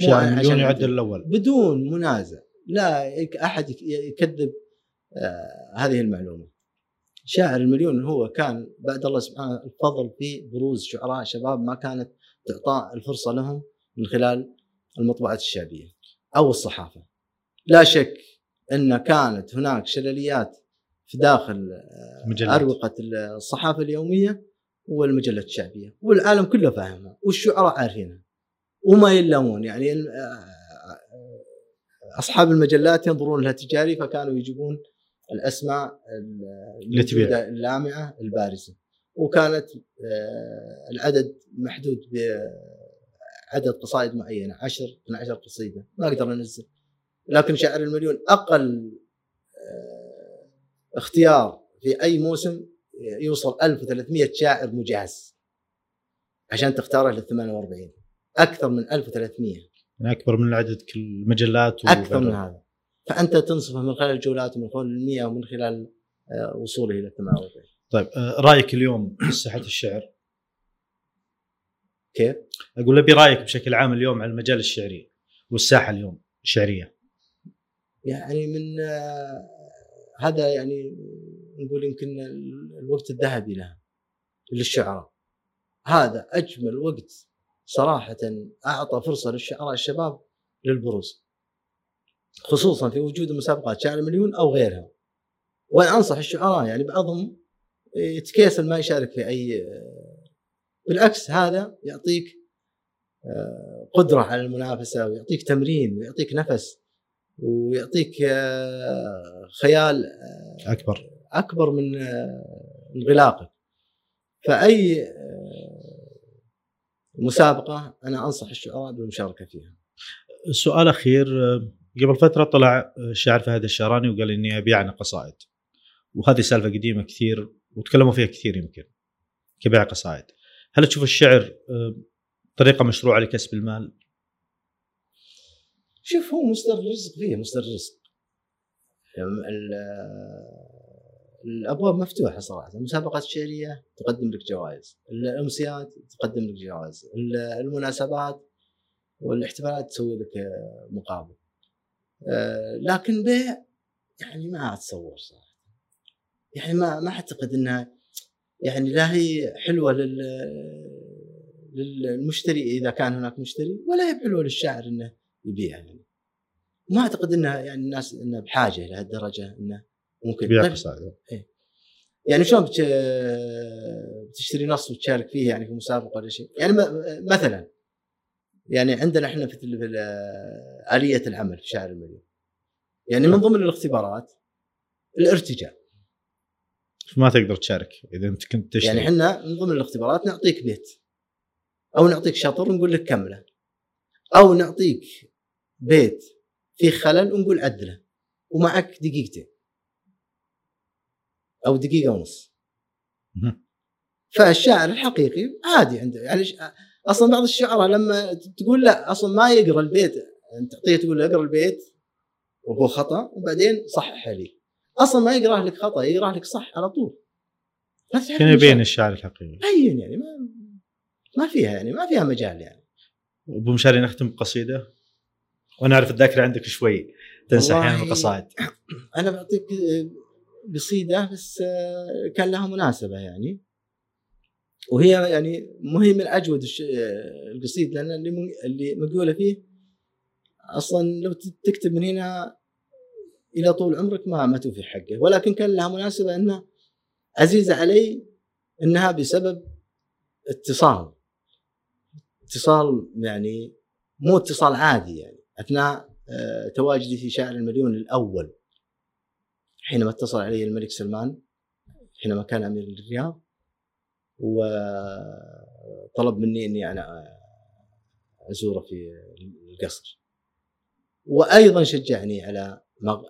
شاعر المليون يعد الأول. بدون منازع. لا أحد يكذب هذه المعلومة. شاعر المليون هو كان بعد الله سبحانه الفضل في بروز شعراء شباب ما كانت تعطى الفرصة لهم من خلال المطبعات الشعبية أو الصحافة. لا شك أن كانت هناك شلاليات في داخل آه، مجلات. أروقة الصحافة اليومية والمجلات الشعبية والعالم كله فاهمها والشعراء عارفينها. وما يلامون يعني آه، آه، أصحاب المجلات ينظرون لها تجاري فكانوا يجيبون الأسماء اللامعة البارزة. وكانت العدد محدود عدد قصائد معينة 10 12 قصيدة. ما أقدر أنزل. لكن شاعر المليون أقل آه، اختيار في أي موسم يوصل 1300 شاعر مجاز عشان تختاره لل 48 أكثر من 1300 يعني أكبر من عدد كل المجلات أكثر من هذا. فأنت تنصفه من خلال الجولات ومن خلال المياه ومن خلال آه، وصوله إلى 48 طيب آه، رأيك اليوم في ساحه الشعر؟ كيف؟ أقول ابي رأيك بشكل عام اليوم على المجال الشعري والساحة اليوم الشعرية. يعني من آه، هذا يعني نقول يمكن الوقت الذهبي لها للشعراء. هذا أجمل وقت صراحة أعطى فرصة للشعراء الشباب للبروز. خصوصا في وجود مسابقات شعر مليون أو غيرها. وأنا أنصح الشعراء يعني بعضهم يتكاسل ما يشارك في أي بالعكس هذا يعطيك آه، قدرة على المنافسة ويعطيك تمرين ويعطيك نفس ويعطيك آه، خيال آه، أكبر. أكبر من انغلاقك. فأي مسابقة أنا أنصح الشعراء بالمشاركة فيها. سؤال اخير قبل فترة طلع الشاعر فهد الشاراني وقال إني أبيع قصائد وهذه سالفة قديمة كثير وتكلموا فيها كثير يمكن كبيع قصائد. هل تشوف الشعر طريقة مشروعة لكسب المال؟ شوف هو مصدر رزق فيه مصدر رزق. الأبواب مفتوحة صراحة. المسابقات الشعريه تقدم لك جوائز. الأمسيات تقدم لك جوائز. المناسبات والاحتفالات تسوي لك مقابل. آه، لكن بيع يعني ما أتصور صراحة. يعني ما ما أعتقد إنها يعني لا هي حلوة لل للمشتري إذا كان هناك مشتري ولا هي حلوة للشاعر إنه يبيع يعني. ما أعتقد إنها يعني الناس إنها بحاجة لهالدرجه إنه ممكن. بيع طيب. إيه. يعني شلون بتشتري نص وتشارك فيه يعني في مسابقة ولا شيء؟ يعني مثلا يعني عندنا إحنا في آلية العمل في شعر المليون. يعني من ضمن الاختبارات الارتجال ما تقدر تشارك إذا أنت كنت تشتري. يعني إحنا من ضمن الاختبارات نعطيك بيت. أو نعطيك شطر ونقول لك كملة. أو نعطيك بيت فيه خلل ونقول عدله. ومعك دقيقتين. أو دقيقة ونص. فالشاعر الحقيقي عادي عنده يعني أصلا بعض الشعراء لما تقول لا أصلا ما يقرأ البيت. انت تعطيه تقول له اقرأ البيت وهو خطأ وبعدين صحح لي. أصلا ما يقرأ لك خطأ يقرأ لك صح على طول. كان يبين الشعر الحقيقي؟ بين يعني ما ما فيها يعني ما فيها مجال يعني. أبو مشاري نختم بقصيدة؟ وأنا أعرف الذاكرة عندك شوي تنسى أحيانا القصائد. أنا بعطيك قصيدة بس كان لها مناسبة يعني. وهي يعني مهم من اجود القصيد لأن اللي مقولة فيه أصلا لو تكتب من هنا إلى طول عمرك ما ما توفي حقه. ولكن كان لها مناسبة انها عزيزه علي إنها بسبب اتصال. اتصال يعني مو اتصال عادي يعني. أثناء آه، تواجدي في شاعر المليون الأول حينما اتصل علي الملك سلمان حينما كان أمير الرياض. وطلب مني إني أنا أزوره في القصر. وأيضا شجعني على ما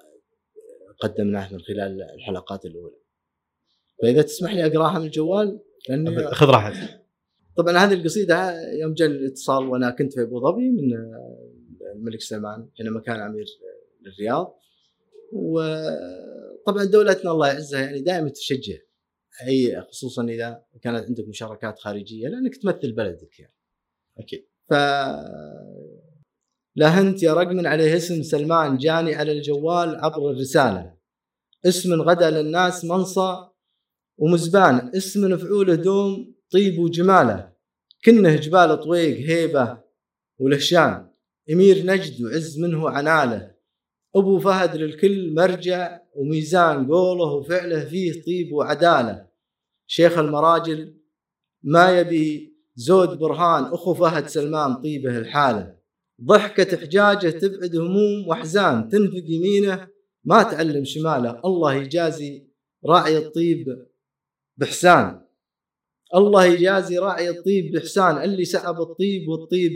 قدمناه من خلال الحلقات الأولى. فإذا تسمح لي أقرأها من الجوال لأني خذ راحتك. طبعا هذه القصيدة يوم جاء الاتصال وأنا كنت في أبو ظبي من الملك سلمان حينما كان أمير الرياض وطبعا دولتنا الله يعزها يعني دائما تشجع. اي خصوصا إذا كانت عندك مشاركات خارجية لأنك تمثل بلدك يعني. أكيد. ف لهنت يا رقم عليه اسم سلمان جاني على الجوال عبر الرسالة. اسم غدا للناس منصى ومزبان. اسم مفعوله دوم طيب وجماله. كنه جبال طويق هيبة ولهشان. إمير نجد وعز منه عناله. أبو فهد للكل مرجع وميزان قوله وفعله فيه طيب وعدالة. شيخ المراجل ما يبي زود برهان أخو فهد سلمان طيبه الحاله ضحكة حجاجه تبعد هموم وأحزان تنفق يمينه. ما تعلم شماله الله يجازي راعي الطيب بحسان الله يجازي راعي الطيب بإحسان اللي سحب الطيب والطيب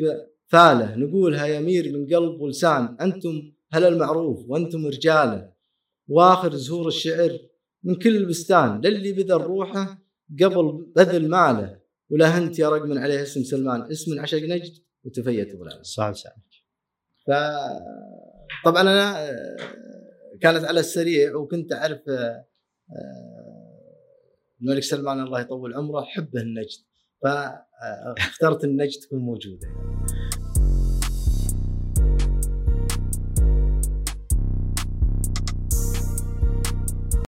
فاله. نقولها يمير من قلب ولسان أنتم هل المعروف وأنتم رجاله وآخر زهور الشعر من كل بستان للي بذل روحه قبل بذل ماله ولا انت يا رقم عليه اسم سلمان اسم عشق نجد وتفيت أبو صعب سامك ف طبعا أنا آه، كانت على السريع وكنت أعرف آه، الملك سلمان الله يطول عمره حبه النجد. فاخترت النجد تكون موجودة.